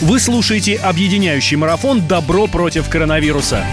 Вы слушаете объединяющий марафон «Добро против коронавируса».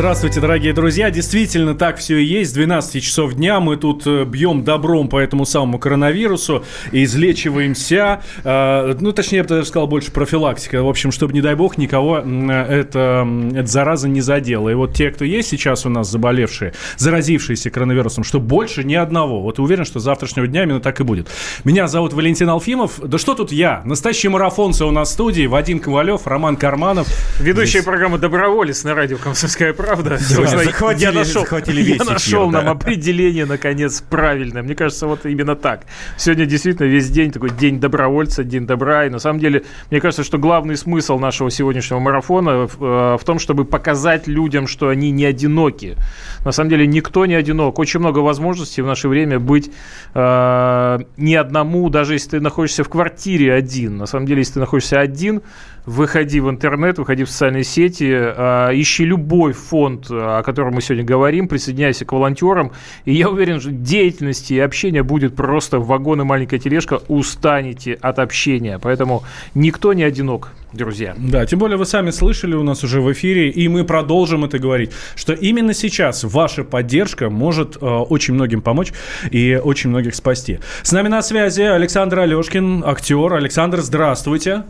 Здравствуйте, дорогие друзья. Действительно, так все и есть. 12 часов дня мы тут э, бьем добром по этому самому коронавирусу, излечиваемся. Э, ну, точнее, я бы даже сказал, больше профилактика. В общем, чтобы, не дай бог, никого это, эта зараза не задела. И вот те, кто есть сейчас у нас заболевшие, заразившиеся коронавирусом, что больше ни одного. Вот уверен, что с завтрашнего дня именно так и будет. Меня зовут Валентин Алфимов. Да что тут я? Настоящий марафонцы у нас в студии. Вадим Ковалев, Роман Карманов. Ведущая программа «Доброволец» на радио «Комсомольская правда. Да, захватили, я нашел, захватили весь я эфир, нашел да. нам определение, наконец, правильное. Мне кажется, вот именно так. Сегодня действительно весь день такой день добровольца, день добра. И на самом деле, мне кажется, что главный смысл нашего сегодняшнего марафона в, э, в том, чтобы показать людям, что они не одиноки. На самом деле, никто не одинок. Очень много возможностей в наше время быть э, не одному, даже если ты находишься в квартире один. На самом деле, если ты находишься один, выходи в интернет, выходи в социальные сети, э, ищи любой фонд, о котором мы сегодня говорим, присоединяйся к волонтерам, и я уверен, что деятельности и общения будет просто вагон и маленькая тележка, устанете от общения, поэтому никто не одинок, друзья. Да, тем более вы сами слышали у нас уже в эфире, и мы продолжим это говорить, что именно сейчас ваша поддержка может э, очень многим помочь и очень многих спасти. С нами на связи Александр Алешкин, актер. Александр, здравствуйте.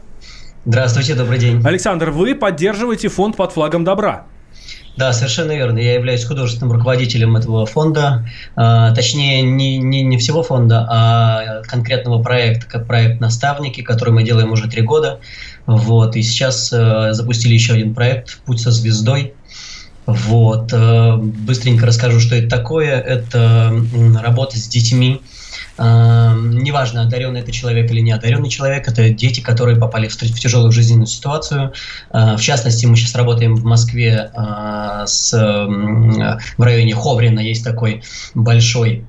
Здравствуйте, добрый день. Александр, вы поддерживаете фонд под флагом добра. Да, совершенно верно. Я являюсь художественным руководителем этого фонда, а, точнее не, не, не всего фонда, а конкретного проекта, как проект «Наставники», который мы делаем уже три года. Вот, и сейчас э, запустили еще один проект «Путь со звездой». Вот, э, быстренько расскажу, что это такое. Это работа с детьми, неважно, одаренный это человек или не одаренный человек, это дети, которые попали в, в тяжелую жизненную ситуацию. А, в частности, мы сейчас работаем в Москве а, с, в районе Ховрина, есть такой большой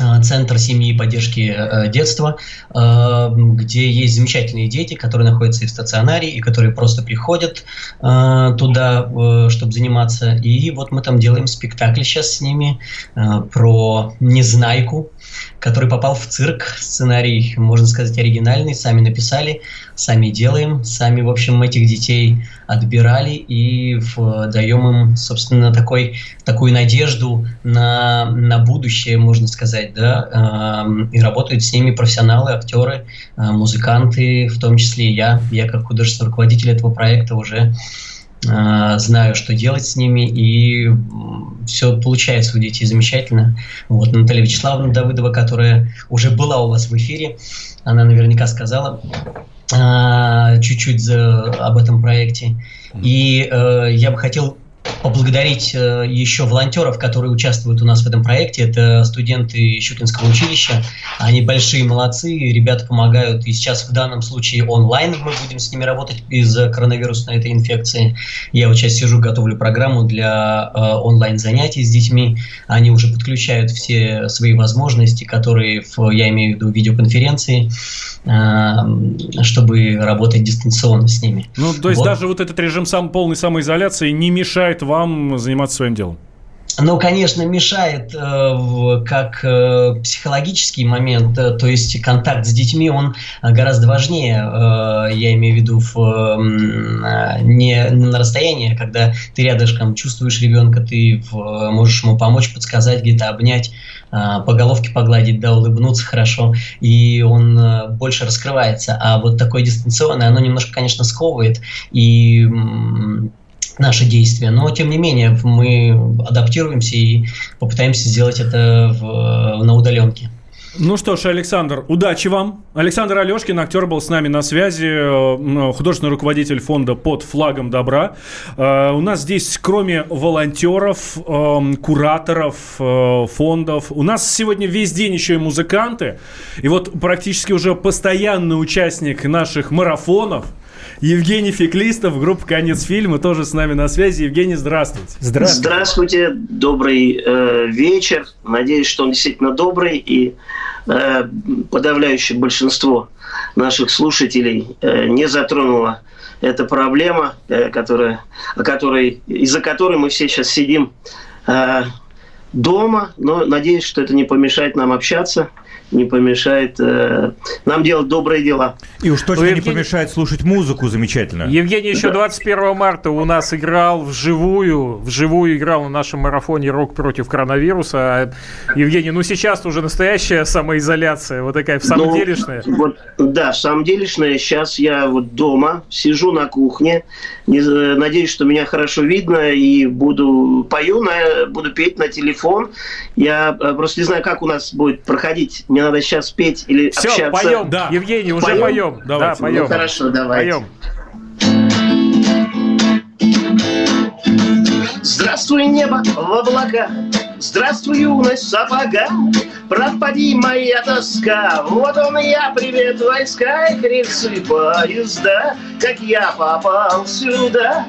а, Центр семьи и поддержки э, детства, где есть замечательные дети, которые находятся и в стационаре, и которые просто приходят туда, э, чтобы заниматься. И вот мы там делаем спектакль сейчас с ними про незнайку, который попал в цирк. Сценарий, можно сказать, оригинальный, сами написали, сами делаем, сами, в общем, этих детей отбирали и в, даем им, собственно, такой, такую надежду на, на будущее, можно сказать, да, э, и работают с ними профессионалы, актеры, э, музыканты, в том числе я, я как художественный руководитель этого проекта уже знаю, что делать с ними, и все получается у детей замечательно. Вот Наталья Вячеславовна Давыдова, которая уже была у вас в эфире, она наверняка сказала а, чуть-чуть об этом проекте. И э, я бы хотел поблагодарить э, еще волонтеров, которые участвуют у нас в этом проекте. Это студенты Щукинского училища. Они большие молодцы, ребята помогают. И сейчас в данном случае онлайн мы будем с ними работать из-за коронавирусной этой инфекции. Я вот сейчас сижу, готовлю программу для э, онлайн занятий с детьми. Они уже подключают все свои возможности, которые, в, я имею в виду, видеоконференции. Эм, чтобы работать дистанционно с ними. Ну, то есть вот. даже вот этот режим сам, полной самоизоляции не мешает вам заниматься своим делом? Ну, конечно, мешает э, как э, психологический момент, э, то есть контакт с детьми, он гораздо важнее, я имею в виду в, не на расстоянии, а когда ты рядышком чувствуешь ребенка, ты можешь ему помочь, подсказать, где-то обнять, по головке погладить, да, улыбнуться хорошо, и он больше раскрывается. А вот такое дистанционное, оно немножко, конечно, сковывает, и наши действия. Но, тем не менее, мы адаптируемся и попытаемся сделать это в, на удаленке. Ну что ж, Александр, удачи вам. Александр Алешкин, актер, был с нами на связи, э, художественный руководитель фонда «Под флагом добра». Э, у нас здесь, кроме волонтеров, э, кураторов фондов, у нас сегодня весь день еще и музыканты. И вот практически уже постоянный участник наших марафонов – Евгений Феклистов, группа «Конец фильма», тоже с нами на связи. Евгений, здравствуйте. Здравствуйте. Здравствуйте, добрый э, вечер. Надеюсь, что он действительно добрый и э, подавляющее большинство наших слушателей э, не затронула эта проблема, э, которая, о которой, из-за которой мы все сейчас сидим э, дома, но надеюсь, что это не помешает нам общаться не помешает э, нам делать добрые дела. И уж точно ну, Евгений... не помешает слушать музыку замечательную. Евгений еще 21 марта у нас играл вживую, вживую играл на нашем марафоне «Рок против коронавируса». Евгений, ну сейчас уже настоящая самоизоляция, вот такая в самом ну, делешная. Вот, да, в самом делешная. Сейчас я вот дома, сижу на кухне, не, надеюсь, что меня хорошо видно, и буду пою, на, буду петь на телефон. Я э, просто не знаю, как у нас будет проходить мне надо сейчас петь или Все, общаться. поем, да. Евгений, уже поем. поем. Давайте. Да, поем. Ну, хорошо, давайте. Поем. Здравствуй, небо в облаках, Здравствуй, юность сапога, пропади моя тоска. Вот он я, привет, войска и поезда, Как я попал сюда.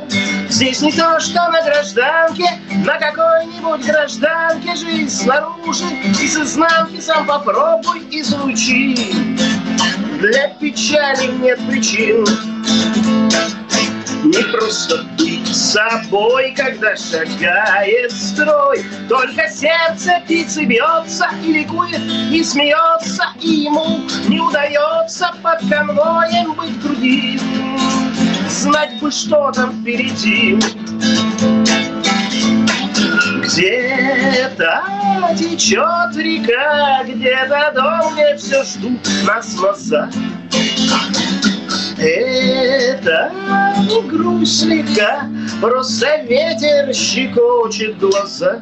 Здесь не то, что на гражданке, на какой-нибудь гражданке жизнь снаружи и с изнанки сам попробуй изучи. Для печали нет причин. Не просто быть собой, когда шагает строй. Только сердце птицы бьется и ликует, и смеется, и ему не удается под конвоем быть другим. Знать бы, что там впереди. Где-то течет река, где-то дом, где все ждут нас назад. Это не грусть слегка, просто ветер щекочет глаза.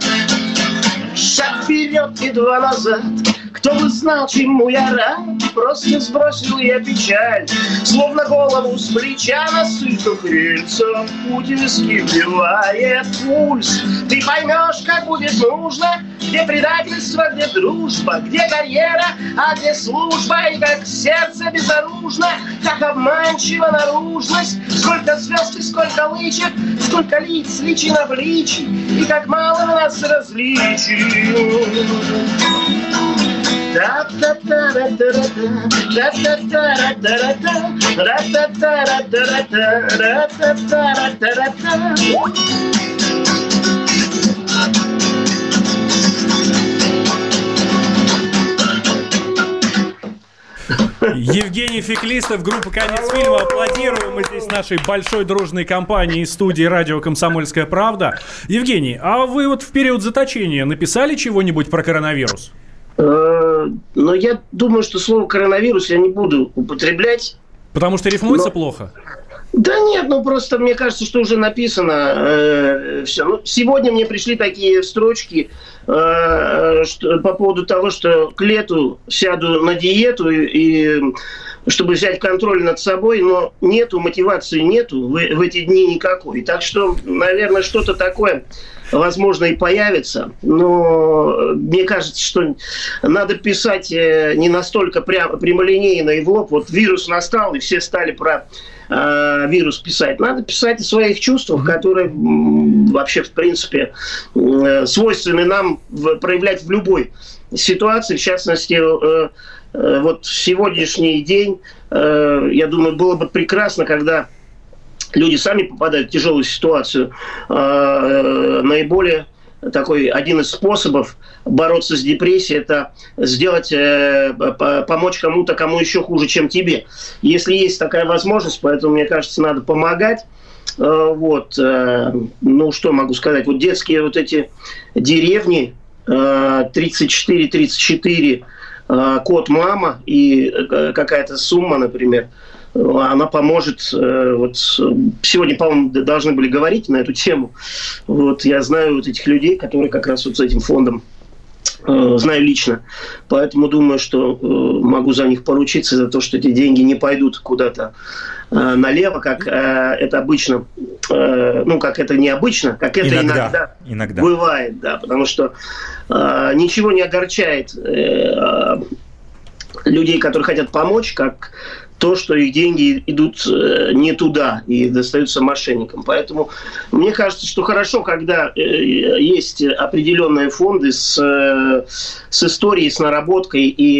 Шаг вперед и два назад, кто бы знал, чему я рад, просто сбросил я печаль, словно голову с плеча на рельсах путь виски вбивает пульс. Ты поймешь, как будет нужно, где предательство, где дружба, где карьера, а где служба, и как сердце безоружно, как обманчива наружность, сколько звезд и сколько лычек, сколько лиц, личина в личи, и как мало у нас различий. Евгений Феклистов, группа «Конец фильма». Аплодируем мы здесь нашей большой дружной компании студии «Радио Комсомольская правда». Евгений, а вы вот в период заточения написали чего-нибудь про коронавирус? Э, но я думаю, что слово коронавирус я не буду употреблять. Потому что рифмуется но... плохо? Да нет, ну просто мне кажется, что уже написано э, все. Ну, сегодня мне пришли такие строчки э, что, по поводу того, что к лету сяду на диету и, и чтобы взять контроль над собой, но нету мотивации, нету в, в эти дни никакой. Так что, наверное, что-то такое возможно, и появится. Но мне кажется, что надо писать э, не настолько прямо, прямолинейно и в лоб. Вот вирус настал, и все стали про э, вирус писать. Надо писать о своих чувствах, которые вообще, в принципе, э, свойственны нам проявлять в любой ситуации. В частности, э, э, вот сегодняшний день, э, я думаю, было бы прекрасно, когда люди сами попадают в тяжелую ситуацию, а, наиболее такой один из способов бороться с депрессией – это сделать, э, помочь кому-то, кому еще хуже, чем тебе. Если есть такая возможность, поэтому, мне кажется, надо помогать. Э, вот, э, ну, что могу сказать, вот детские вот эти деревни 34-34, код мама и какая-то сумма, например – она поможет. Э, вот сегодня, по-моему, должны были говорить на эту тему. Вот я знаю вот этих людей, которые как раз вот с этим фондом э, знаю лично. Поэтому думаю, что э, могу за них поручиться, за то, что эти деньги не пойдут куда-то налево, как это обычно, ну, как это необычно, как это иногда, иногда, иногда. бывает, да, потому что ничего не огорчает людей, которые хотят помочь, как то, что их деньги идут э, не туда и достаются мошенникам. Поэтому мне кажется, что хорошо, когда э, есть определенные фонды с, э, с историей, с наработкой. И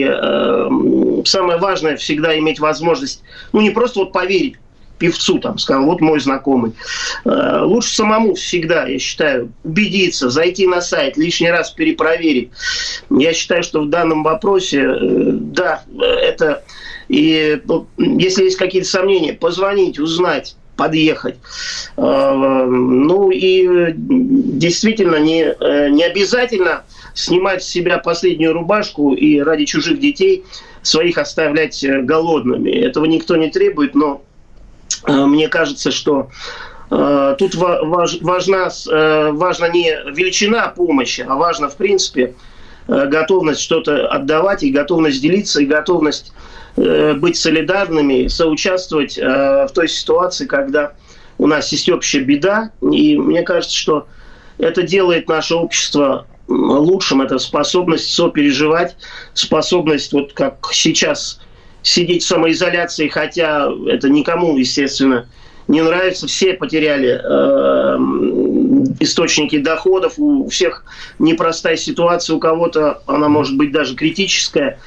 самое важное всегда иметь возможность, ну не просто вот поверить певцу, там, сказал, вот мой знакомый. Лучше самому всегда, я считаю, убедиться, зайти на сайт, лишний раз перепроверить. Я считаю, что в данном вопросе, да, это... И ну, если есть какие-то сомнения, позвонить, узнать, подъехать. Ну и действительно не, не обязательно снимать с себя последнюю рубашку и ради чужих детей своих оставлять э, голодными. Этого никто не требует, но э, мне кажется, что э, тут важна, важна не величина помощи, а важно, в принципе, готовность что-то отдавать и готовность делиться, и готовность быть солидарными, соучаствовать в той ситуации, когда у нас есть общая беда. И мне кажется, что это делает наше общество лучшим. Это способность сопереживать, способность, вот как сейчас, сидеть в самоизоляции, хотя это никому, естественно, не нравится. Все потеряли э, источники доходов, у всех непростая ситуация, у кого-то она может быть даже критическая.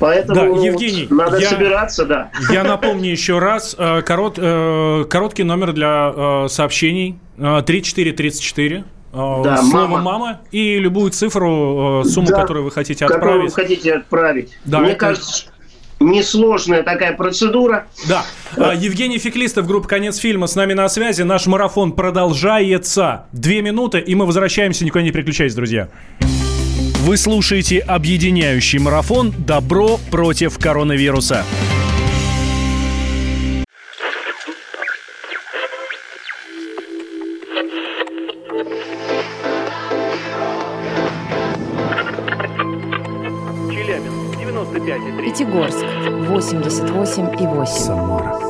Поэтому да, Евгений, надо я, собираться, да. Я напомню еще раз, э, корот, э, короткий номер для э, сообщений 3434. Э, да, слово мама. мама и любую цифру, сумму, да, которую вы хотите отправить. Которую вы хотите отправить. Да, Мне это... кажется, несложная такая процедура. Да. Евгений Феклистов, группа «Конец фильма» с нами на связи. Наш марафон продолжается. Две минуты, и мы возвращаемся. Никуда не переключайтесь, друзья. Вы слушаете объединяющий марафон «Добро против коронавируса». Пятигорск 88,8. Самара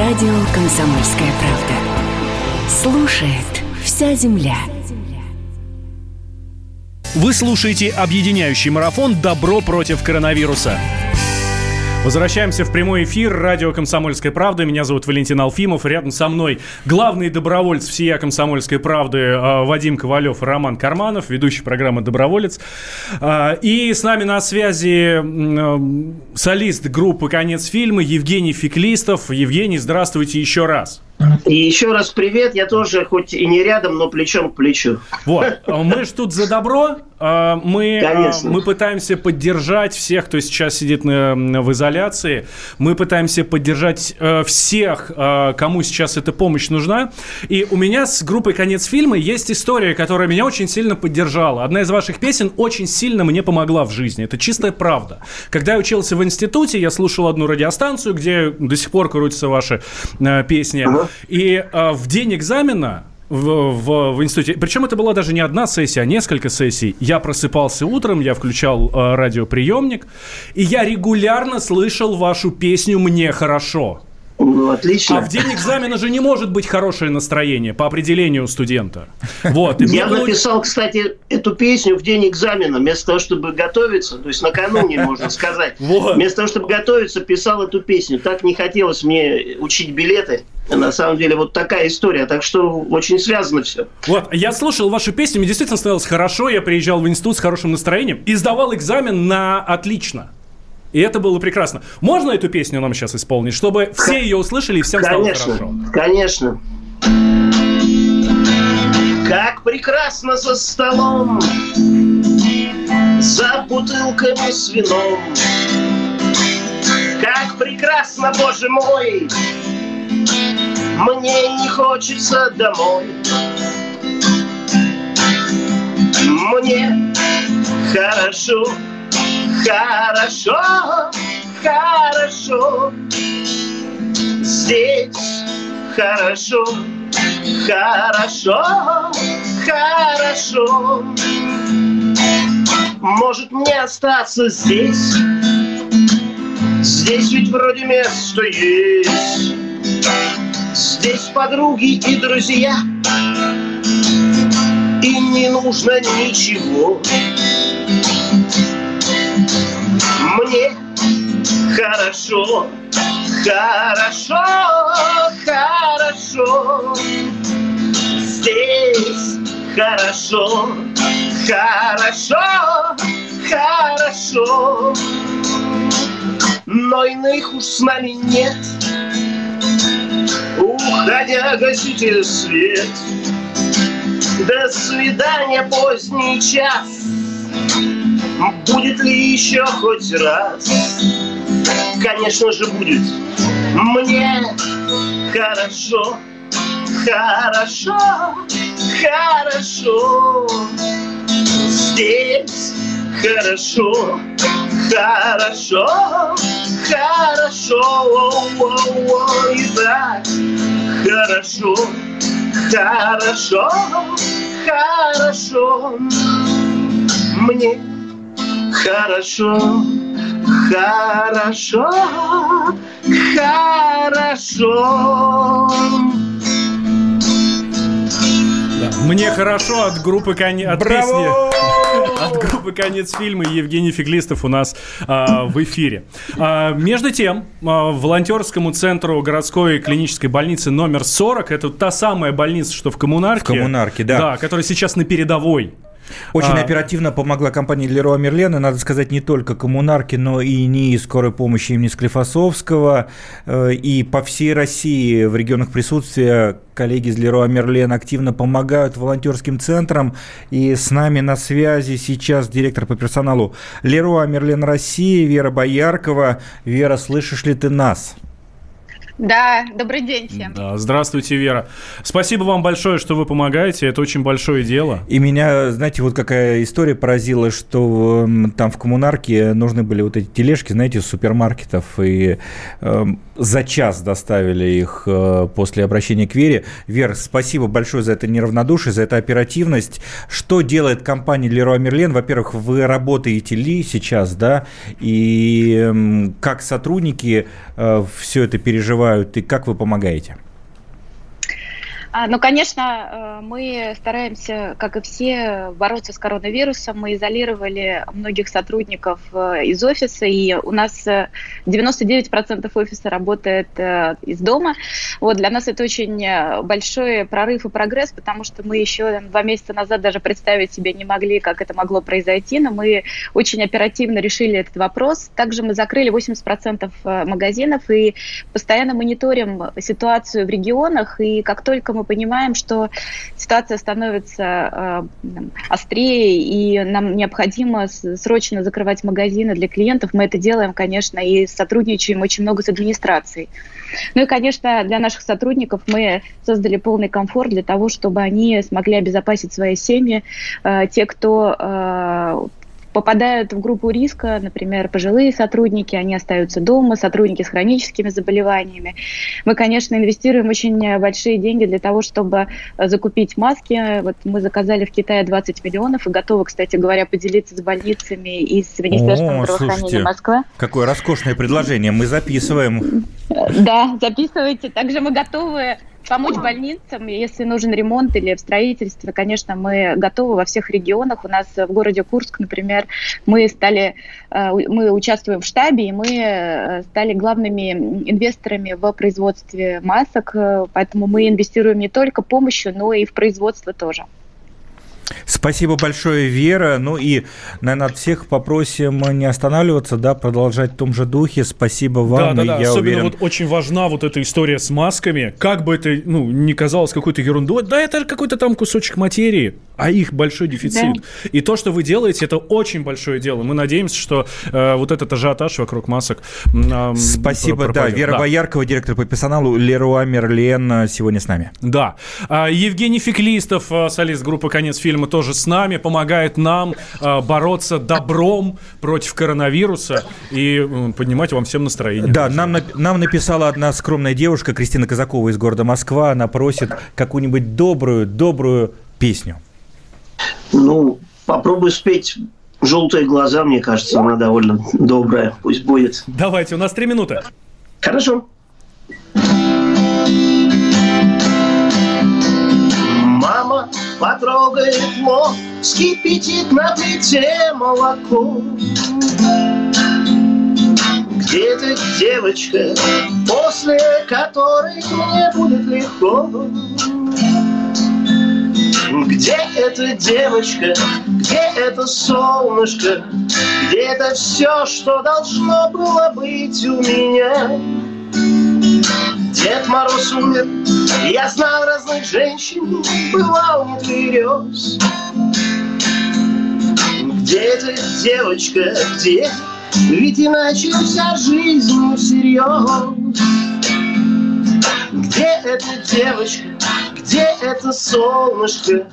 Радио «Комсомольская правда». Слушает вся земля. Вы слушаете объединяющий марафон «Добро против коронавируса». Возвращаемся в прямой эфир. Радио «Комсомольская правда». Меня зовут Валентин Алфимов. Рядом со мной главный доброволец всея «Комсомольской правды» э, Вадим Ковалев и Роман Карманов, ведущий программы «Доброволец». Э, и с нами на связи э, солист группы «Конец фильма» Евгений Феклистов. Евгений, здравствуйте еще раз. И еще раз привет. Я тоже, хоть и не рядом, но плечом к плечу. Вот. Мы ж тут за добро. А, мы, а, Конечно. мы пытаемся поддержать всех, кто сейчас сидит на, в изоляции. Мы пытаемся поддержать э, всех, э, кому сейчас эта помощь нужна. И у меня с группой «Конец фильма» есть история, которая меня очень сильно поддержала. Одна из ваших песен очень сильно мне помогла в жизни. Это чистая правда. Когда я учился в институте, я слушал одну радиостанцию, где до сих пор крутятся ваши э, песни. Ага. И э, в день экзамена в, в, в институте. Причем это была даже не одна сессия, а несколько сессий. Я просыпался утром, я включал э, радиоприемник, и я регулярно слышал вашу песню «Мне хорошо». Ну, отлично. А в день экзамена же не может быть хорошее настроение по определению студента. Вот. Я было... написал, кстати, эту песню в день экзамена, вместо того, чтобы готовиться, то есть накануне, можно сказать, вот. вместо того, чтобы готовиться, писал эту песню. Так не хотелось мне учить билеты. На самом деле, вот такая история. Так что очень связано все. Вот, я слушал вашу песню, мне действительно становилось хорошо. Я приезжал в институт с хорошим настроением и сдавал экзамен на отлично. И это было прекрасно. Можно эту песню нам сейчас исполнить, чтобы все ее услышали и всем конечно, стало хорошо? Конечно. Как прекрасно за столом, за бутылками с вином. Как прекрасно, боже мой, мне не хочется домой. Мне хорошо Хорошо, хорошо, здесь хорошо, хорошо, хорошо. Может мне остаться здесь? Здесь ведь вроде место есть. Здесь подруги и друзья. И не нужно ничего. Мне хорошо Хорошо, хорошо. Здесь хорошо Хорошо, хорошо. Но иных уж с нами нет Уходя, гасите свет. До свидания, поздний час. Будет ли еще хоть раз? Конечно же будет. Мне хорошо Хорошо, хорошо. Здесь хорошо Хорошо, хорошо, и так хорошо, хорошо, хорошо, мне хорошо, хорошо, хорошо. Мне хорошо от группы коне... от песни от группы конец фильма Евгений Феглистов у нас а, в эфире. А, между тем, а, волонтерскому центру городской клинической больницы номер 40 это та самая больница, что в коммунарке. В коммунарке, да. Да, которая сейчас на передовой. Очень а... оперативно помогла компания Леруа Мерлен, и, надо сказать, не только коммунарки, но и НИИ скорой помощи имени Склифосовского. Э, и по всей России в регионах присутствия коллеги из Леруа Мерлен активно помогают волонтерским центрам. И с нами на связи сейчас директор по персоналу Леруа Мерлен России Вера Бояркова. Вера, слышишь ли ты нас? Да, добрый день всем. Да, здравствуйте, Вера. Спасибо вам большое, что вы помогаете. Это очень большое дело. И меня, знаете, вот какая история поразила, что там в коммунарке нужны были вот эти тележки, знаете, из супермаркетов, и э, за час доставили их э, после обращения к Вере. Вера, спасибо большое за это неравнодушие, за эту оперативность. Что делает компания Leroy Merlin? Во-первых, вы работаете ли сейчас, да, и э, как сотрудники э, все это переживают? Переживают и как вы помогаете? А, ну, конечно, э, мы стараемся, как и все, бороться с коронавирусом. Мы изолировали многих сотрудников э, из офиса, и у нас 99% э, офиса работает из дома. Вот для нас это очень большой прорыв и прогресс, потому что мы еще два месяца назад даже представить себе не могли, как это могло произойти, но мы очень оперативно решили этот вопрос. Также мы закрыли 80% магазинов и постоянно мониторим ситуацию в регионах, и как только мы мы понимаем, что ситуация становится э, острее, и нам необходимо срочно закрывать магазины для клиентов, мы это делаем, конечно, и сотрудничаем очень много с администрацией. Ну и, конечно, для наших сотрудников мы создали полный комфорт для того, чтобы они смогли обезопасить свои семьи. Э, те, кто э, попадают в группу риска, например, пожилые сотрудники, они остаются дома, сотрудники с хроническими заболеваниями. Мы, конечно, инвестируем очень большие деньги для того, чтобы закупить маски. Вот мы заказали в Китае 20 миллионов и готовы, кстати говоря, поделиться с больницами и с Министерством О, здравоохранения слушайте, Москвы. Какое роскошное предложение, мы записываем. Да, записывайте. Также мы готовы помочь больницам, если нужен ремонт или в строительстве, конечно, мы готовы во всех регионах. У нас в городе Курск, например, мы стали, э, мы участвуем в штабе, и мы э, стали главными инвесторами в производстве масок, э, поэтому мы инвестируем не только помощью, но и в производство тоже. Спасибо большое, Вера. Ну и, наверное, от всех попросим не останавливаться, да, продолжать в том же духе. Спасибо вам. Да, да, да. Я Особенно уверен... вот очень важна вот эта история с масками. Как бы это, ну, не казалось какой-то ерундой, да, это какой-то там кусочек материи, а их большой дефицит. Да. И то, что вы делаете, это очень большое дело. Мы надеемся, что э, вот этот ажиотаж вокруг масок э, Спасибо, пропадет. да. Вера да. Бояркова, директор по персоналу, Леруа Мерлен э, сегодня с нами. Да. А, Евгений Феклистов, э, солист группы «Конец фильма» тоже с нами, помогает нам э, бороться добром против коронавируса и э, поднимать вам всем настроение. Да, нам, нам написала одна скромная девушка, Кристина Казакова из города Москва. Она просит какую-нибудь добрую, добрую песню. Ну, попробуй спеть «Желтые глаза», мне кажется, она довольно добрая. Пусть будет. Давайте, у нас три минуты. Хорошо. Потрогает лоб, вскипятит на плите молоко. Где-то девочка, после которой мне будет легко. Где эта девочка, где это солнышко, где это все, что должно было быть у меня? Дед Мороз умер, я знал разных женщин, бывал не тверез. Где эта девочка, где? Ведь иначе вся жизнь всерьез. Где эта девочка, где это солнышко,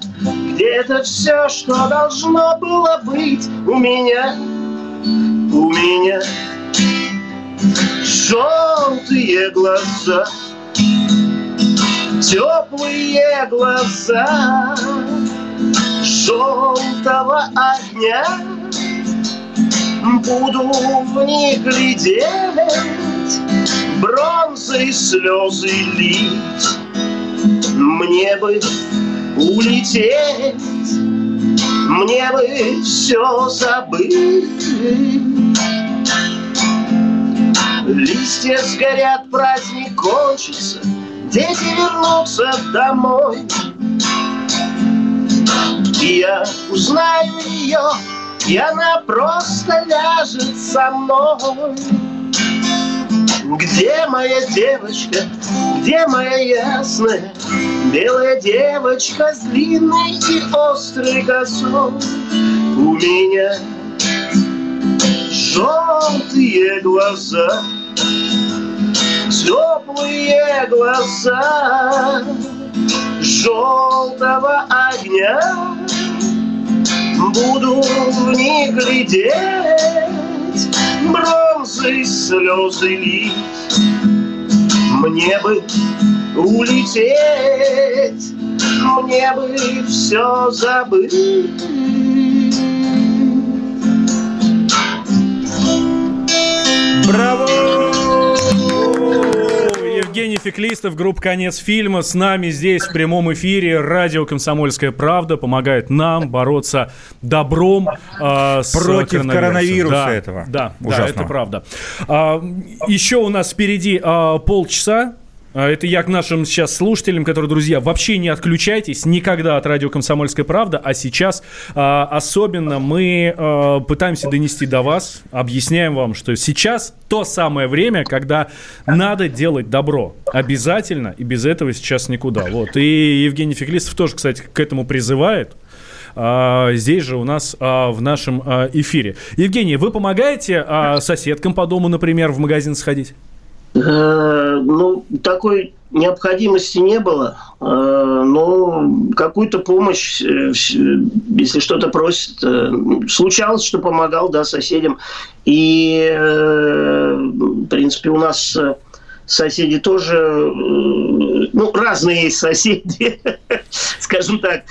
где это все, что должно было быть у меня, у меня? Желтые глаза, теплые глаза желтого огня. Буду в них глядеть, бронзой слезы лить. Мне бы улететь, мне бы все забыть. Листья сгорят, праздник кончится, Дети вернутся домой. И я узнаю ее, и она просто ляжет со мной. Где моя девочка, где моя ясная Белая девочка с длинной и острой косой У меня желтые глаза Теплые глаза желтого огня Буду в них глядеть бронзой слезы лить. Мне бы улететь, мне бы все забыть. Браво! Евгений Феклистов, группа «Конец фильма». С нами здесь в прямом эфире радио «Комсомольская правда» помогает нам бороться добром э, с Против коронавируса да, этого. Да, да, Ужасного. это правда. А, еще у нас впереди а, полчаса. А, Это я к нашим сейчас слушателям, которые, друзья, вообще не отключайтесь никогда от радио «Комсомольская правда», а сейчас а, особенно мы а, пытаемся донести до вас, объясняем вам, что сейчас то самое время, когда надо делать добро. Обязательно, и без этого сейчас никуда. Вот. И Евгений Феклистов тоже, кстати, к этому призывает. Здесь же у нас в нашем эфире. Евгений, вы помогаете соседкам по дому, например, в магазин сходить? Э, Ну, такой необходимости не было, Э, но какую-то помощь, э, если что-то просят, э, случалось, что помогал, да, соседям. И, в принципе, у нас соседи тоже, ну, разные соседи, скажем так.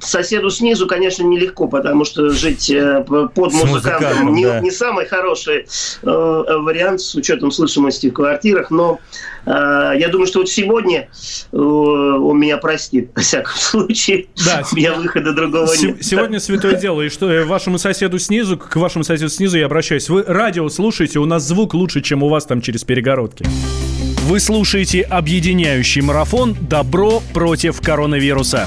Соседу снизу, конечно, нелегко, потому что жить э, под С музыкантом музыкантом, не, да. не самый хороший э, вариант с учетом слышимости в квартирах, но э, я думаю, что вот сегодня э, он меня простит, во всяком случае. Да, У меня выхода другого Се- нет. Сегодня святое дело. И что, э, вашему соседу снизу, к вашему соседу снизу я обращаюсь. Вы радио слушаете, у нас звук лучше, чем у вас там через перегородки. Вы слушаете объединяющий марафон «Добро против коронавируса».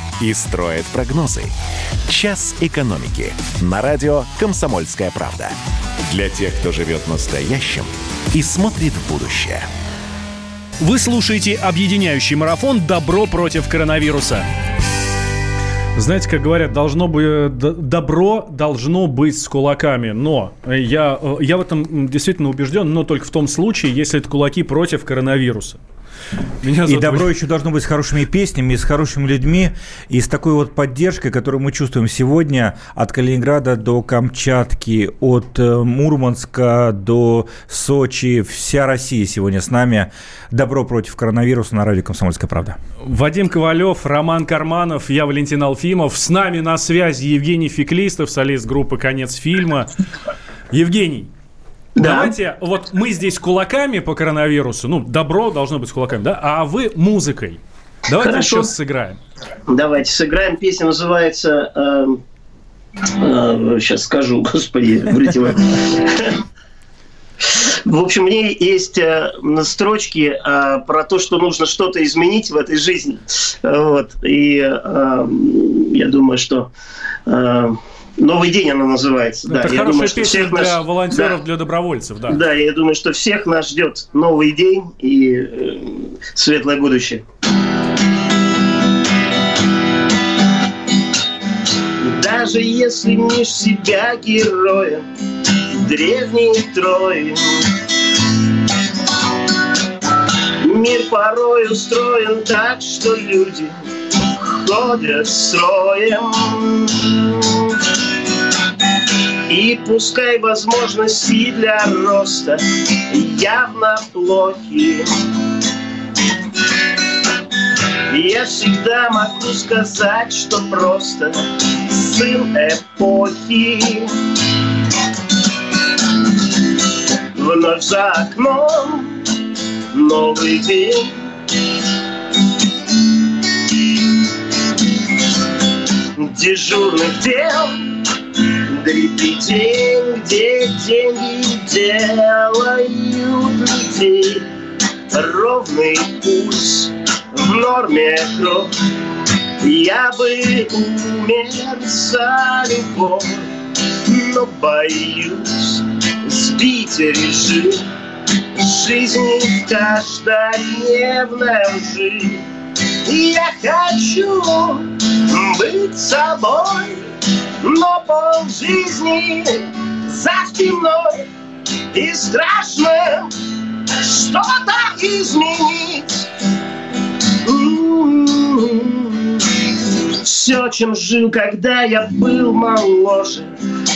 и строят прогнозы. «Час экономики» на радио «Комсомольская правда». Для тех, кто живет настоящим и смотрит в будущее. Вы слушаете объединяющий марафон «Добро против коронавируса». Знаете, как говорят, должно бы д- добро должно быть с кулаками, но я, э, я в этом действительно убежден, но только в том случае, если это кулаки против коронавируса. Меня и добро еще должно быть с хорошими песнями, с хорошими людьми, и с такой вот поддержкой, которую мы чувствуем сегодня от Калининграда до Камчатки, от э, Мурманска до Сочи. Вся Россия сегодня с нами. Добро против коронавируса на радио «Комсомольская правда». Вадим Ковалев, Роман Карманов, я Валентин Алфимов. С нами на связи Евгений Феклистов, солист группы «Конец фильма». Евгений, да. Давайте, вот мы здесь кулаками по коронавирусу, ну, добро должно быть с кулаками, да, а вы музыкой. Давайте Хорошо. сейчас сыграем. Давайте сыграем. Песня называется... Э, э, сейчас скажу, господи, вылетело. В общем, мне есть э, строчки э, про то, что нужно что-то изменить в этой жизни. Вот. И э, я думаю, что э, Новый день она называется. Это да, хорошая я думаю, что песня всех для наш... волонтеров, да. для добровольцев. Да. да, я думаю, что всех нас ждет новый день и э, светлое будущее. Даже если мнешь себя героем древней Трои, Мир порой устроен так, что люди ходят строем. И пускай возможности для роста явно плохи, я всегда могу сказать, что просто сын эпохи. Вновь за окном новый день. Дежурных дел Дребедень, где деньги делают людей Ровный пульс, в норме кровь Я бы умер за любовь Но боюсь сбить режим. Жизни в каждодневной лжи. Я хочу быть собой но пол жизни за спиной И страшно что-то изменить. Все, чем жил, когда я был моложе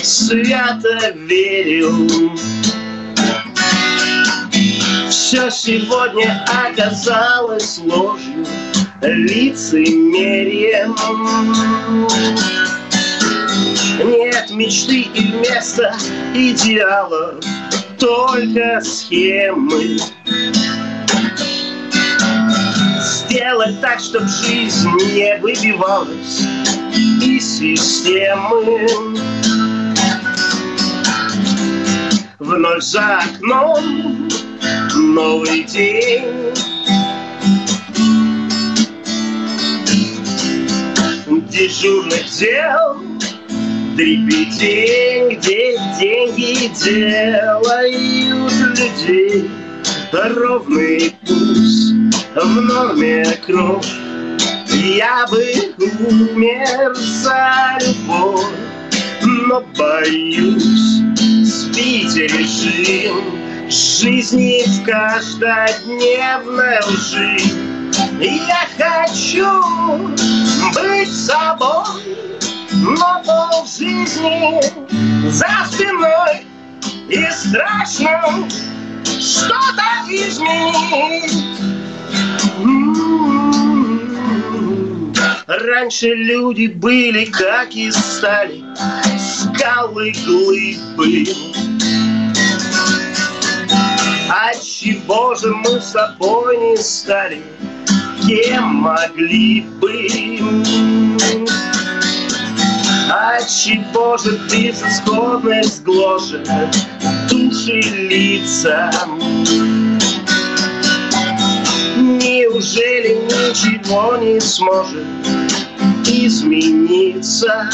Свято верил. Все сегодня оказалось ложью Лицемерием нет мечты и вместо идеала только схемы. Сделать так, чтобы жизнь не выбивалась из системы. Вновь за окном новый день. Дежурных дел. Дребедень, где деньги делают людей. Ровный пульс, в норме кровь. Я бы умер за любовь Но боюсь сбить режим Жизни в каждодневной лжи Я хочу быть собой но пол жизни за спиной. И страшно что-то изменить. Раньше люди были как и стали Скалы глыбы. А чего же мы с собой не стали Кем могли бы а чего же безысходность гложет души лица? Неужели ничего не сможет измениться?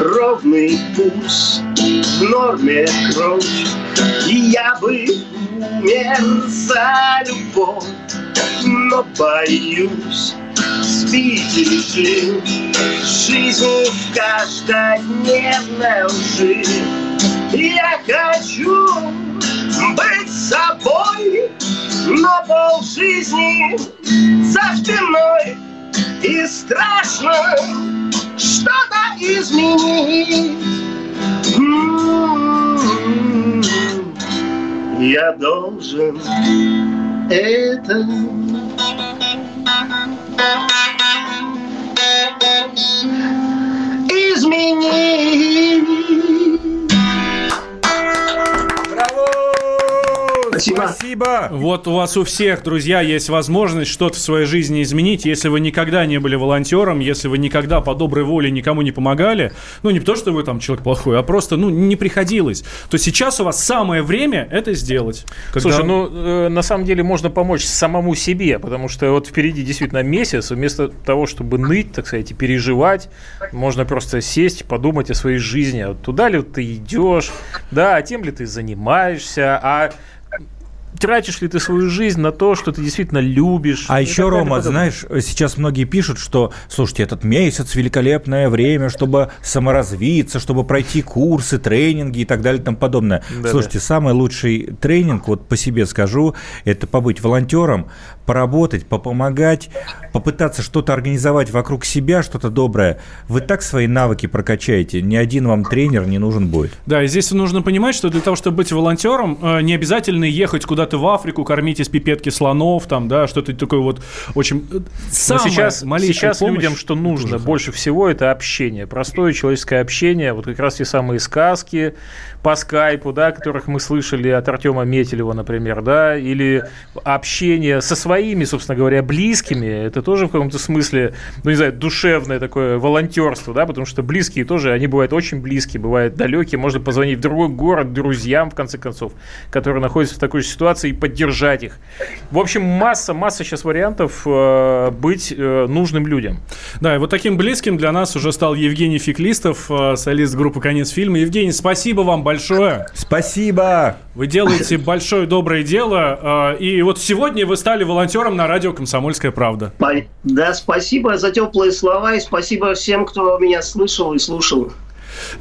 Ровный пульс, в норме кровь, и я бы умер за любовь, но боюсь сбить режим Жизни в каждодневной лжи. Я хочу быть собой на пол жизни за спиной. И страшно что-то изменить. М-м-м. Я должен это изменить. Спасибо. Спасибо. Вот у вас у всех, друзья, есть возможность что-то в своей жизни изменить. Если вы никогда не были волонтером, если вы никогда по доброй воле никому не помогали, ну не то, что вы там человек плохой, а просто, ну, не приходилось, то сейчас у вас самое время это сделать. Когда... Слушай, ну, э, на самом деле можно помочь самому себе, потому что вот впереди действительно месяц, вместо того, чтобы ныть, так сказать, и переживать, можно просто сесть, подумать о своей жизни, туда ли ты идешь, да, а тем ли ты занимаешься, а тратишь ли ты свою жизнь на то, что ты действительно любишь. А еще, Рома, знаешь, сейчас многие пишут, что, слушайте, этот месяц великолепное время, чтобы саморазвиться, чтобы пройти курсы, тренинги и так далее и тому подобное. Да, слушайте, да. самый лучший тренинг, вот по себе скажу, это побыть волонтером, поработать, попомогать, попытаться что-то организовать вокруг себя, что-то доброе. Вы так свои навыки прокачаете, ни один вам тренер не нужен будет. Да, и здесь нужно понимать, что для того, чтобы быть волонтером, э, не обязательно ехать куда куда-то в Африку, кормить из пипетки слонов, там, да, что-то такое вот очень... Э, самое сейчас, сейчас помощь, людям, что нужно больше всего, это общение, простое человеческое общение, вот как раз те самые сказки по скайпу, да, которых мы слышали от Артема Метелева, например, да, или общение со своими, собственно говоря, близкими, это тоже в каком-то смысле, ну, не знаю, душевное такое волонтерство, да, потому что близкие тоже, они бывают очень близкие, бывают далекие, можно позвонить в другой город друзьям, в конце концов, которые находятся в такой же ситуации, ситуации и поддержать их. В общем, масса, масса сейчас вариантов э, быть э, нужным людям. Да, и вот таким близким для нас уже стал Евгений Феклистов, э, солист группы «Конец фильма». Евгений, спасибо вам большое. Спасибо. Вы делаете большое доброе дело. Э, и вот сегодня вы стали волонтером на радио «Комсомольская правда». Да, спасибо за теплые слова и спасибо всем, кто меня слышал и слушал.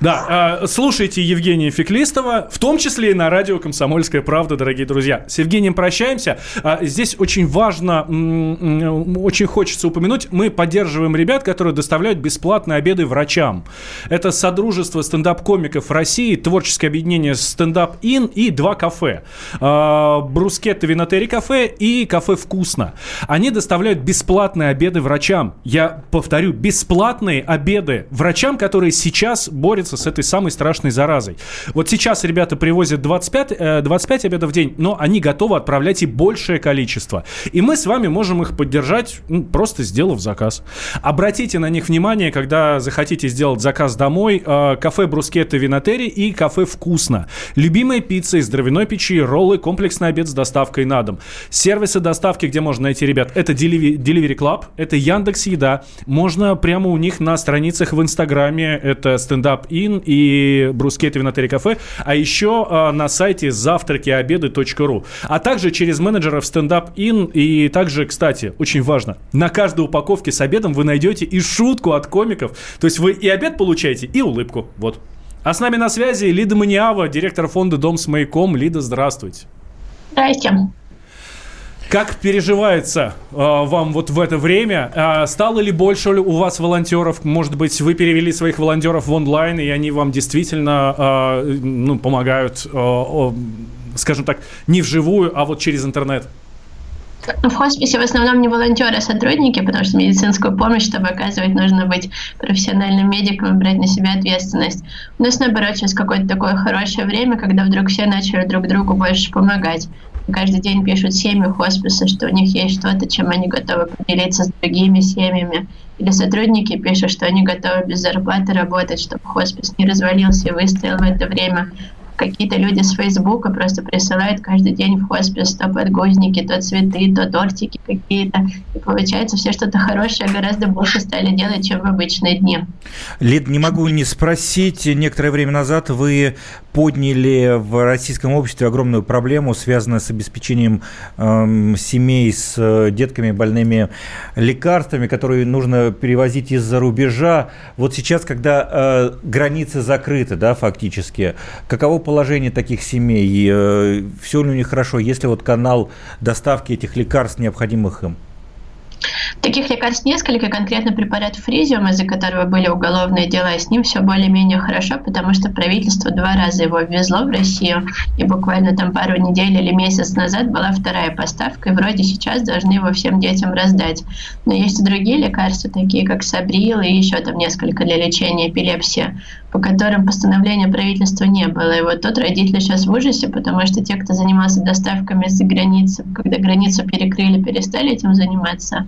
Да, э, слушайте Евгения Феклистова, в том числе и на радио «Комсомольская правда», дорогие друзья. С Евгением прощаемся. А, здесь очень важно, очень хочется упомянуть, мы поддерживаем ребят, которые доставляют бесплатные обеды врачам. Это Содружество стендап-комиков России, творческое объединение «Стендап Ин» и два кафе. А, Брускетта Винотери кафе и кафе «Вкусно». Они доставляют бесплатные обеды врачам. Я повторю, бесплатные обеды врачам, которые сейчас борется с этой самой страшной заразой. Вот сейчас ребята привозят 25, 25 э, обедов в день, но они готовы отправлять и большее количество. И мы с вами можем их поддержать, ну, просто сделав заказ. Обратите на них внимание, когда захотите сделать заказ домой. Э, кафе Брускетта Винотери и кафе Вкусно. Любимая пицца из дровяной печи, роллы, комплексный обед с доставкой на дом. Сервисы доставки, где можно найти ребят, это Delivery Club, это Яндекс Еда. Можно прямо у них на страницах в Инстаграме, это стендап Стендап Ин и Брускет Винотери Кафе, а еще э, на сайте завтракиобеды.ру. А также через менеджеров Стендап Ин и также, кстати, очень важно, на каждой упаковке с обедом вы найдете и шутку от комиков. То есть вы и обед получаете, и улыбку. Вот. А с нами на связи Лида Мониава, директор фонда «Дом с маяком». Лида, здравствуйте. Здравствуйте. Как переживается э, вам вот в это время? Э, стало ли больше у вас волонтеров? Может быть, вы перевели своих волонтеров в онлайн, и они вам действительно э, ну, помогают, э, скажем так, не вживую, а вот через интернет? В хосписе в основном не волонтеры, а сотрудники, потому что медицинскую помощь, чтобы оказывать, нужно быть профессиональным медиком и брать на себя ответственность. У нас, наоборот, сейчас какое-то такое хорошее время, когда вдруг все начали друг другу больше помогать каждый день пишут семьи хосписа, что у них есть что-то, чем они готовы поделиться с другими семьями. Или сотрудники пишут, что они готовы без зарплаты работать, чтобы хоспис не развалился и выстоял в это время какие-то люди с Фейсбука просто присылают каждый день в хоспис то подгузники, то цветы, то тортики какие-то. И получается, все что-то хорошее гораздо больше стали делать, чем в обычные дни. Лид, не могу не спросить. Некоторое время назад вы подняли в российском обществе огромную проблему, связанную с обеспечением э, семей с э, детками больными лекарствами, которые нужно перевозить из-за рубежа. Вот сейчас, когда э, границы закрыты, да, фактически, каково положение таких семей? Э, все ли у них хорошо? Есть ли вот канал доставки этих лекарств, необходимых им? Таких лекарств несколько, конкретно препарат фризиум, из-за которого были уголовные дела, и с ним все более-менее хорошо, потому что правительство два раза его ввезло в Россию, и буквально там пару недель или месяц назад была вторая поставка, и вроде сейчас должны его всем детям раздать. Но есть и другие лекарства, такие как Сабрил и еще там несколько для лечения эпилепсии, по которым постановления правительства не было. И вот тут родители сейчас в ужасе, потому что те, кто занимался доставками за границы, когда границу перекрыли, перестали этим заниматься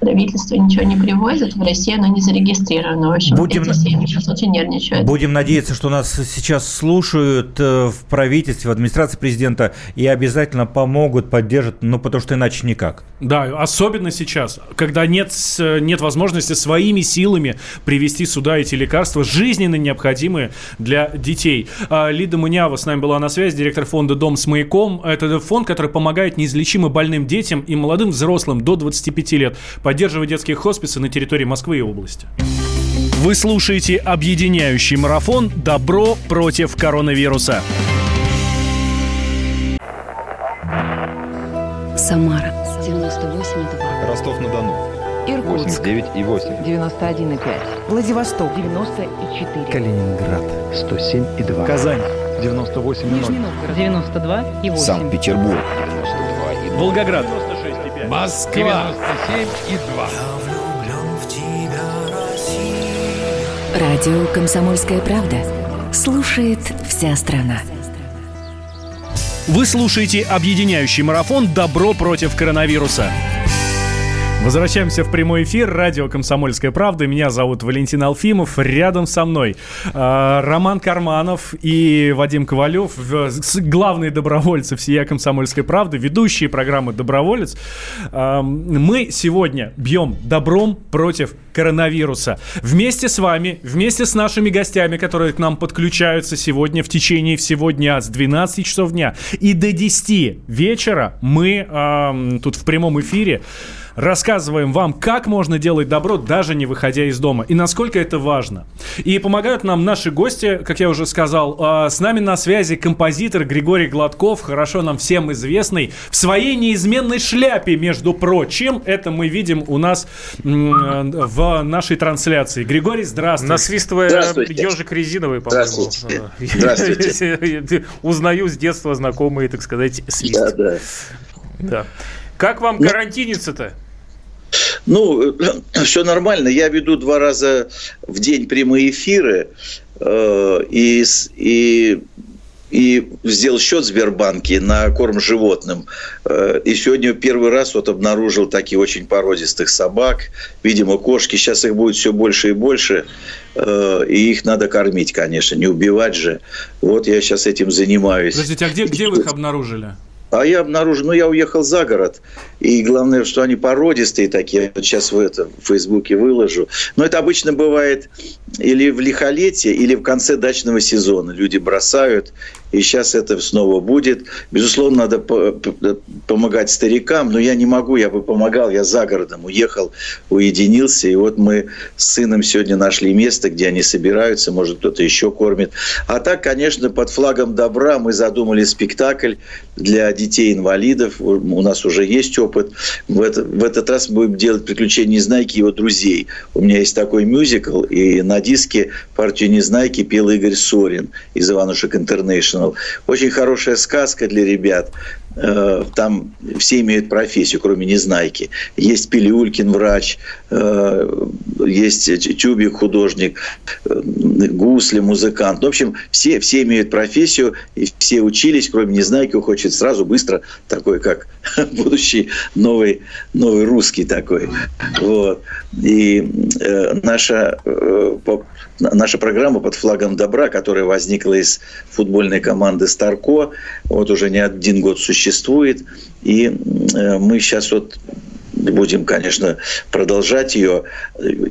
правительство ничего не привозит, в России оно не зарегистрировано. В общем, будем, эти семьи сейчас очень нервничают. Будем надеяться, что нас сейчас слушают э, в правительстве, в администрации президента и обязательно помогут, поддержат, ну, потому что иначе никак. Да, особенно сейчас, когда нет, нет возможности своими силами привести сюда эти лекарства, жизненно необходимые для детей. А, Лида Мунява с нами была на связи, директор фонда «Дом с маяком». Это фонд, который помогает неизлечимо больным детям и молодым взрослым до 25 лет поддерживать детские хосписы на территории Москвы и области. Вы слушаете объединяющий марафон «Добро против коронавируса». Самара 98,2. Ростов-на-Дону. Иркутск 89,8. 91,5. Владивосток 94. Калининград 107,2. Казань. 98,0. 92,8. Санкт-Петербург. Волгоград. Москва 97 и 2. Радио «Комсомольская правда». Слушает вся страна. Вы слушаете объединяющий марафон «Добро против коронавируса». Возвращаемся в прямой эфир. Радио «Комсомольская правда». Меня зовут Валентин Алфимов. Рядом со мной э, Роман Карманов и Вадим Ковалев, главные добровольцы всея «Комсомольской правды», ведущие программы «Доброволец». Э, мы сегодня бьем добром против коронавируса. Вместе с вами, вместе с нашими гостями, которые к нам подключаются сегодня в течение всего дня с 12 часов дня и до 10 вечера мы э, тут в прямом эфире рассказываем вам, как можно делать добро, даже не выходя из дома, и насколько это важно. И помогают нам наши гости, как я уже сказал. А, с нами на связи композитор Григорий Гладков, хорошо нам всем известный, в своей неизменной шляпе, между прочим. Это мы видим у нас в нашей трансляции. Григорий, здравствуйте. Насвистывая здравствуйте. ежик резиновый, по-моему. Здравствуйте. здравствуйте. Узнаю с детства знакомые, так сказать, свист. Да, да. Да. Как вам ну, карантиниться-то? Ну, все нормально. Я веду два раза в день прямые эфиры э, и, и, и сделал счет в Сбербанке на корм животным. Э, и сегодня первый раз вот обнаружил таких очень породистых собак. Видимо, кошки. Сейчас их будет все больше и больше. Э, и их надо кормить, конечно, не убивать же. Вот я сейчас этим занимаюсь. Подождите, а где, где вы их обнаружили? А я обнаружил, ну, я уехал за город, и главное, что они породистые такие, вот сейчас в, это, в Фейсбуке выложу. Но это обычно бывает или в лихолетие, или в конце дачного сезона. Люди бросают, и сейчас это снова будет. Безусловно, надо помогать старикам, но я не могу, я бы помогал, я за городом уехал, уединился, и вот мы с сыном сегодня нашли место, где они собираются, может, кто-то еще кормит. А так, конечно, под флагом добра мы задумали спектакль для детей-инвалидов. У нас уже есть опыт. В, это, в этот раз мы будем делать «Приключения Незнайки и его друзей». У меня есть такой мюзикл, и на диске партию Незнайки пел Игорь Сорин из «Иванушек Интернешнл». Очень хорошая сказка для ребят. Э, там все имеют профессию, кроме Незнайки. Есть Пилюлькин, врач, э, есть Тюбик, художник, э, Гусли, музыкант. В общем, все, все имеют профессию, и все учились, кроме Незнайки, хочет сразу, быстро, такой, как будущий новый, новый русский такой. Вот. И э, наша, э, наша программа под флагом добра, которая возникла из футбольной команды «Старко», вот уже не один год существует, и э, мы сейчас вот будем, конечно, продолжать ее.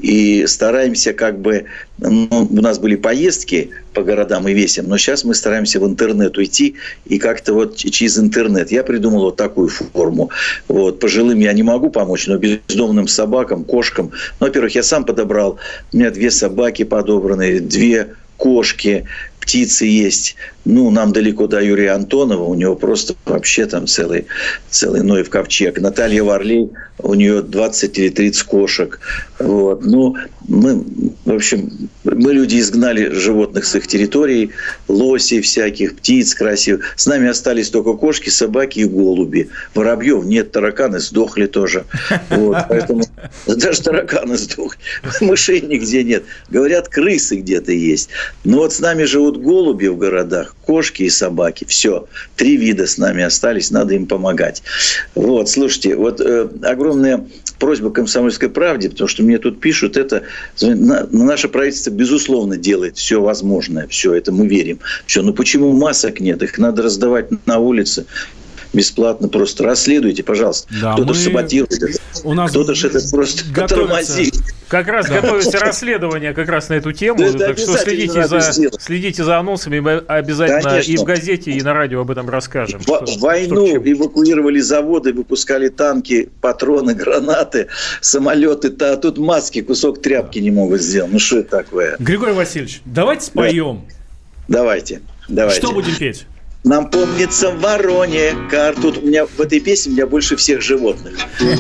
И стараемся как бы... Ну, у нас были поездки по городам и весям, но сейчас мы стараемся в интернет уйти и как-то вот через интернет. Я придумал вот такую форму. Вот. Пожилым я не могу помочь, но бездомным собакам, кошкам. Ну, во-первых, я сам подобрал. У меня две собаки подобраны, две кошки, птицы есть. Ну, нам далеко до Юрия Антонова, у него просто вообще там целый, целый Ноев ковчег. Наталья Варлей, у нее 20 или 30 кошек. Вот. Ну, мы, в общем, мы люди изгнали животных с их территорий, лосей всяких, птиц красивых. С нами остались только кошки, собаки и голуби. Воробьев нет, тараканы сдохли тоже. Вот, поэтому даже тараканы сдохли. Мышей нигде нет. Говорят, крысы где-то есть. Но вот с нами живут голуби в городах, кошки и собаки. Все. Три вида с нами остались, надо им помогать. Вот, слушайте, вот э, огромная просьба комсомольской правде, потому что мне тут пишут, это на, наше правительство, безусловно, делает все возможное, все это мы верим. Все, но почему масок нет? Их надо раздавать на улице бесплатно просто расследуйте, пожалуйста. Да, Кто-то мы... саботирует это. У нас Кто-то же это просто тормозит. Как раз да. готовится расследование как раз на эту тему. Да, так что следите за, следите за анонсами. Мы обязательно Конечно. и в газете, и на радио об этом расскажем. В, что, войну что эвакуировали заводы, выпускали танки, патроны, гранаты, самолеты. А тут маски, кусок тряпки не могут сделать. Ну что это такое? Григорий Васильевич, давайте споем. Давайте. Давайте. Что будем петь? Нам помнится вороне кар. Тут у меня в этой песне у меня больше всех животных.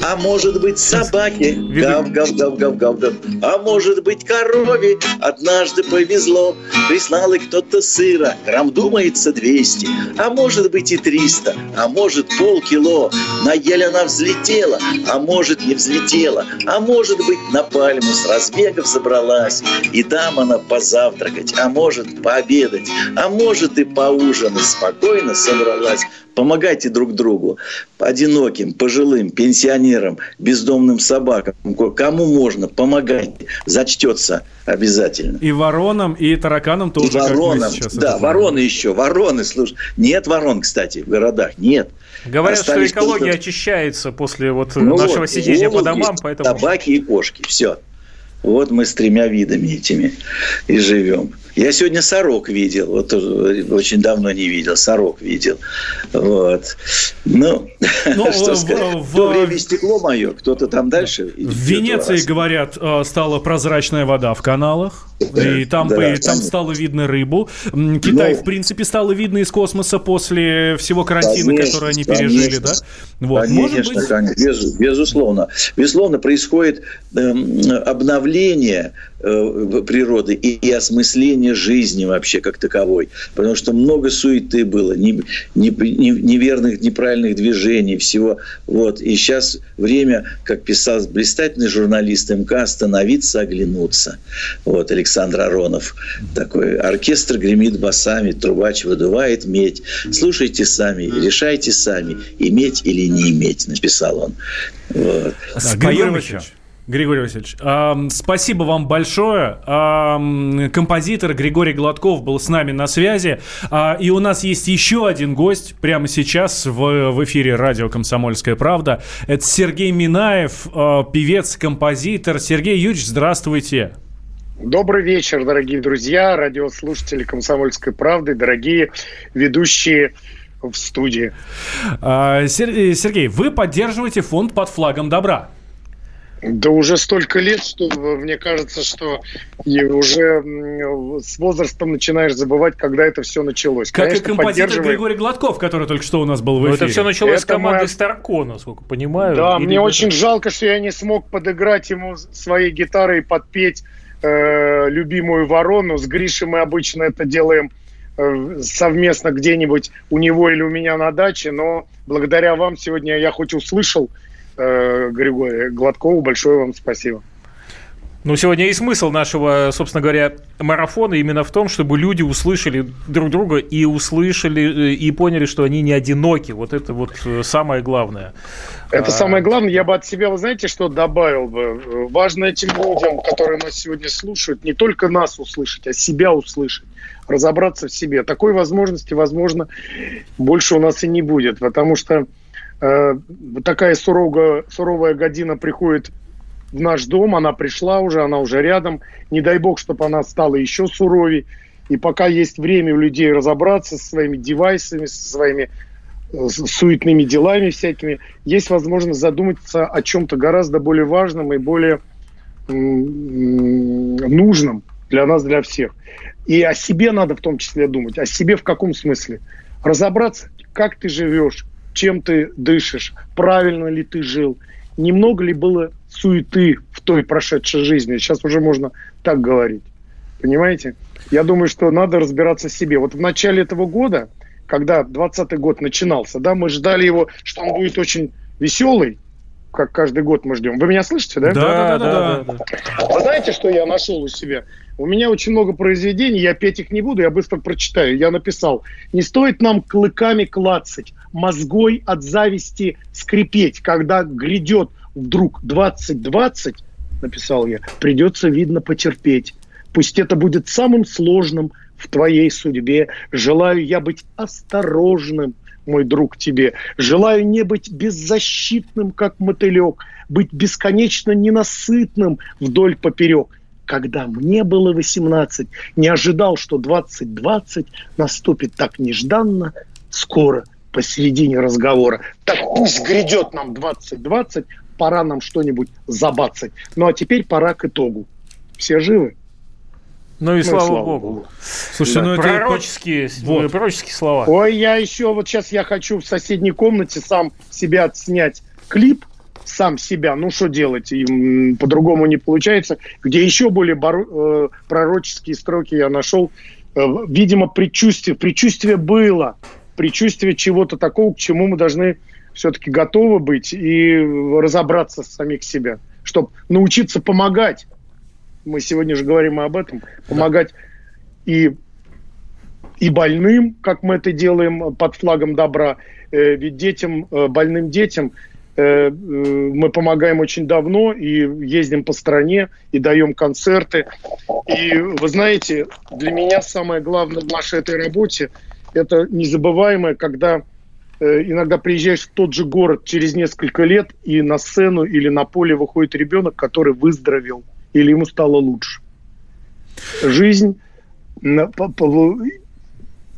А может быть собаки, гав, гав, гав, гав, гав, гав. А может быть корове однажды повезло. Прислал и кто-то сыра, грамм думается 200. А может быть и 300, а может полкило. На ель она взлетела, а может не взлетела. А может быть на пальму с разбегов забралась. И там она позавтракать, а может пообедать, а может и поужинать спокойно спокойно собралась. Помогайте друг другу. Одиноким, пожилым, пенсионерам, бездомным собакам. Кому можно, помогайте. Зачтется обязательно. И воронам, и тараканам тоже. И воронам, да, вороны еще. Вороны, слушай. Нет ворон, кстати, в городах. Нет. Говорят, Остались что экология только... очищается после вот ну нашего вот, сидения голуби, по домам, поэтому... Собаки и кошки. Все. Вот мы с тремя видами этими и живем. Я сегодня сорок видел, вот очень давно не видел, сорок видел. Вот. Ну, ну что в, сказать. В, то время стекло мое, кто-то там дальше. В Венеции, говорят, э, стала прозрачная вода в каналах. И там, да, и, там стало видно рыбу. Китай, ну, в принципе, стало видно из космоса после всего карантина, конечно, который они пережили, да? Вот. Конечно, Может быть... конечно, без, безусловно. Безусловно, происходит э, обновление э, природы и, и осмысление жизни вообще как таковой. Потому что много суеты было, не, не, не, неверных, неправильных движений, всего. Вот. И сейчас время, как писал блистательный журналист МК, остановиться, оглянуться. Вот. Александр Аронов. Такой оркестр гремит басами, трубач выдувает медь. Слушайте сами, решайте сами, иметь или не иметь, написал он. Вот. Споем еще. Григорий Васильевич, э, спасибо вам большое. Э, композитор Григорий Гладков был с нами на связи. Э, и у нас есть еще один гость прямо сейчас в, в эфире радио «Комсомольская правда». Это Сергей Минаев, э, певец, композитор. Сергей Юрьевич, здравствуйте. Добрый вечер, дорогие друзья, радиослушатели «Комсомольской правды», дорогие ведущие в студии. Сергей, вы поддерживаете фонд под флагом добра. Да уже столько лет, что мне кажется, что и уже с возрастом начинаешь забывать, когда это все началось. Как Конечно, и композитор поддерживаем... Григорий Гладков, который только что у нас был в эфире. Но это все началось это с команды моя... Старко, насколько понимаю. Да, мне ребята... очень жалко, что я не смог подыграть ему своей гитарой и подпеть э, любимую ворону. С Гришей мы обычно это делаем э, совместно где-нибудь у него или у меня на даче, но благодаря вам сегодня я хоть услышал э, Григория Гладкову. Большое вам спасибо. Ну, сегодня и смысл нашего, собственно говоря, марафона именно в том, чтобы люди услышали друг друга и услышали, э, и поняли, что они не одиноки. Вот это вот э, самое главное. Это а... самое главное. Я бы от себя, вы знаете, что добавил бы? Важно этим людям, которые нас сегодня слушают, не только нас услышать, а себя услышать разобраться в себе. Такой возможности, возможно, больше у нас и не будет, потому что Э, такая суровая, суровая година приходит в наш дом, она пришла уже, она уже рядом. Не дай бог, чтобы она стала еще суровее. И пока есть время у людей разобраться со своими девайсами, со своими э, суетными делами всякими, есть возможность задуматься о чем-то гораздо более важном и более нужным для нас, для всех. И о себе надо в том числе думать. О себе в каком смысле? Разобраться, как ты живешь, чем ты дышишь, правильно ли ты жил, немного ли было суеты в той прошедшей жизни. Сейчас уже можно так говорить. Понимаете? Я думаю, что надо разбираться в себе. Вот в начале этого года, когда 20 год начинался, да, мы ждали его, что он будет очень веселый, как каждый год мы ждем. Вы меня слышите, да? Да, да, да. да, да. Вы знаете, что я нашел у себя? У меня очень много произведений, я петь их не буду, я быстро прочитаю. Я написал, не стоит нам клыками клацать, мозгой от зависти скрипеть, когда грядет вдруг 2020, написал я, придется, видно, потерпеть. Пусть это будет самым сложным в твоей судьбе. Желаю я быть осторожным, мой друг, тебе. Желаю не быть беззащитным, как мотылек, быть бесконечно ненасытным вдоль поперек. Когда мне было 18, не ожидал, что 2020 наступит так нежданно, скоро, посередине разговора. Так пусть грядет нам 2020, пора нам что-нибудь забацать. Ну а теперь пора к итогу. Все живы? Ну и, ну, слава, слава Богу. Богу. Слушай, да. ну это пророческие, вот. пророческие слова. Ой, я еще вот сейчас я хочу в соседней комнате сам себя снять клип, сам себя, ну что делать, по-другому не получается, где еще более боро- э, пророческие строки я нашел. Э, видимо, предчувствие, предчувствие было, предчувствие чего-то такого, к чему мы должны все-таки готовы быть и разобраться с самих себя, чтобы научиться помогать мы сегодня же говорим об этом, помогать да. и, и больным, как мы это делаем под флагом добра, э, ведь детям, э, больным детям э, мы помогаем очень давно и ездим по стране, и даем концерты. И вы знаете, для меня самое главное в нашей этой работе – это незабываемое, когда иногда приезжаешь в тот же город через несколько лет, и на сцену или на поле выходит ребенок, который выздоровел – или ему стало лучше. Жизнь,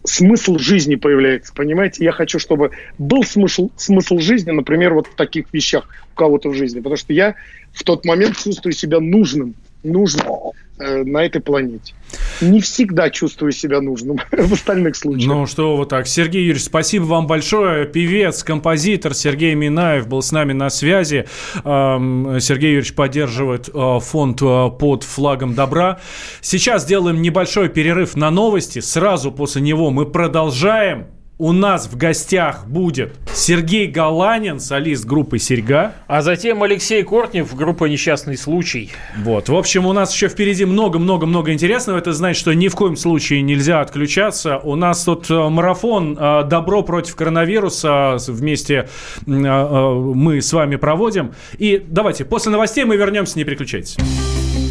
смысл жизни появляется, понимаете? Я хочу, чтобы был смысл, смысл жизни, например, вот в таких вещах у кого-то в жизни, потому что я в тот момент чувствую себя нужным, нужным э, на этой планете не всегда чувствую себя нужным в остальных случаях. Ну что вот так. Сергей Юрьевич, спасибо вам большое. Певец, композитор Сергей Минаев был с нами на связи. Сергей Юрьевич поддерживает э, фонд э, под флагом добра. Сейчас делаем небольшой перерыв на новости. Сразу после него мы продолжаем у нас в гостях будет Сергей Галанин, солист группы «Серьга». А затем Алексей Кортнев, группа «Несчастный случай». Вот. В общем, у нас еще впереди много-много-много интересного. Это значит, что ни в коем случае нельзя отключаться. У нас тут э, марафон э, «Добро против коронавируса» вместе э, мы с вами проводим. И давайте, после новостей мы вернемся, не переключайтесь.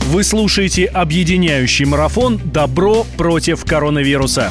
Вы слушаете объединяющий марафон «Добро против коронавируса».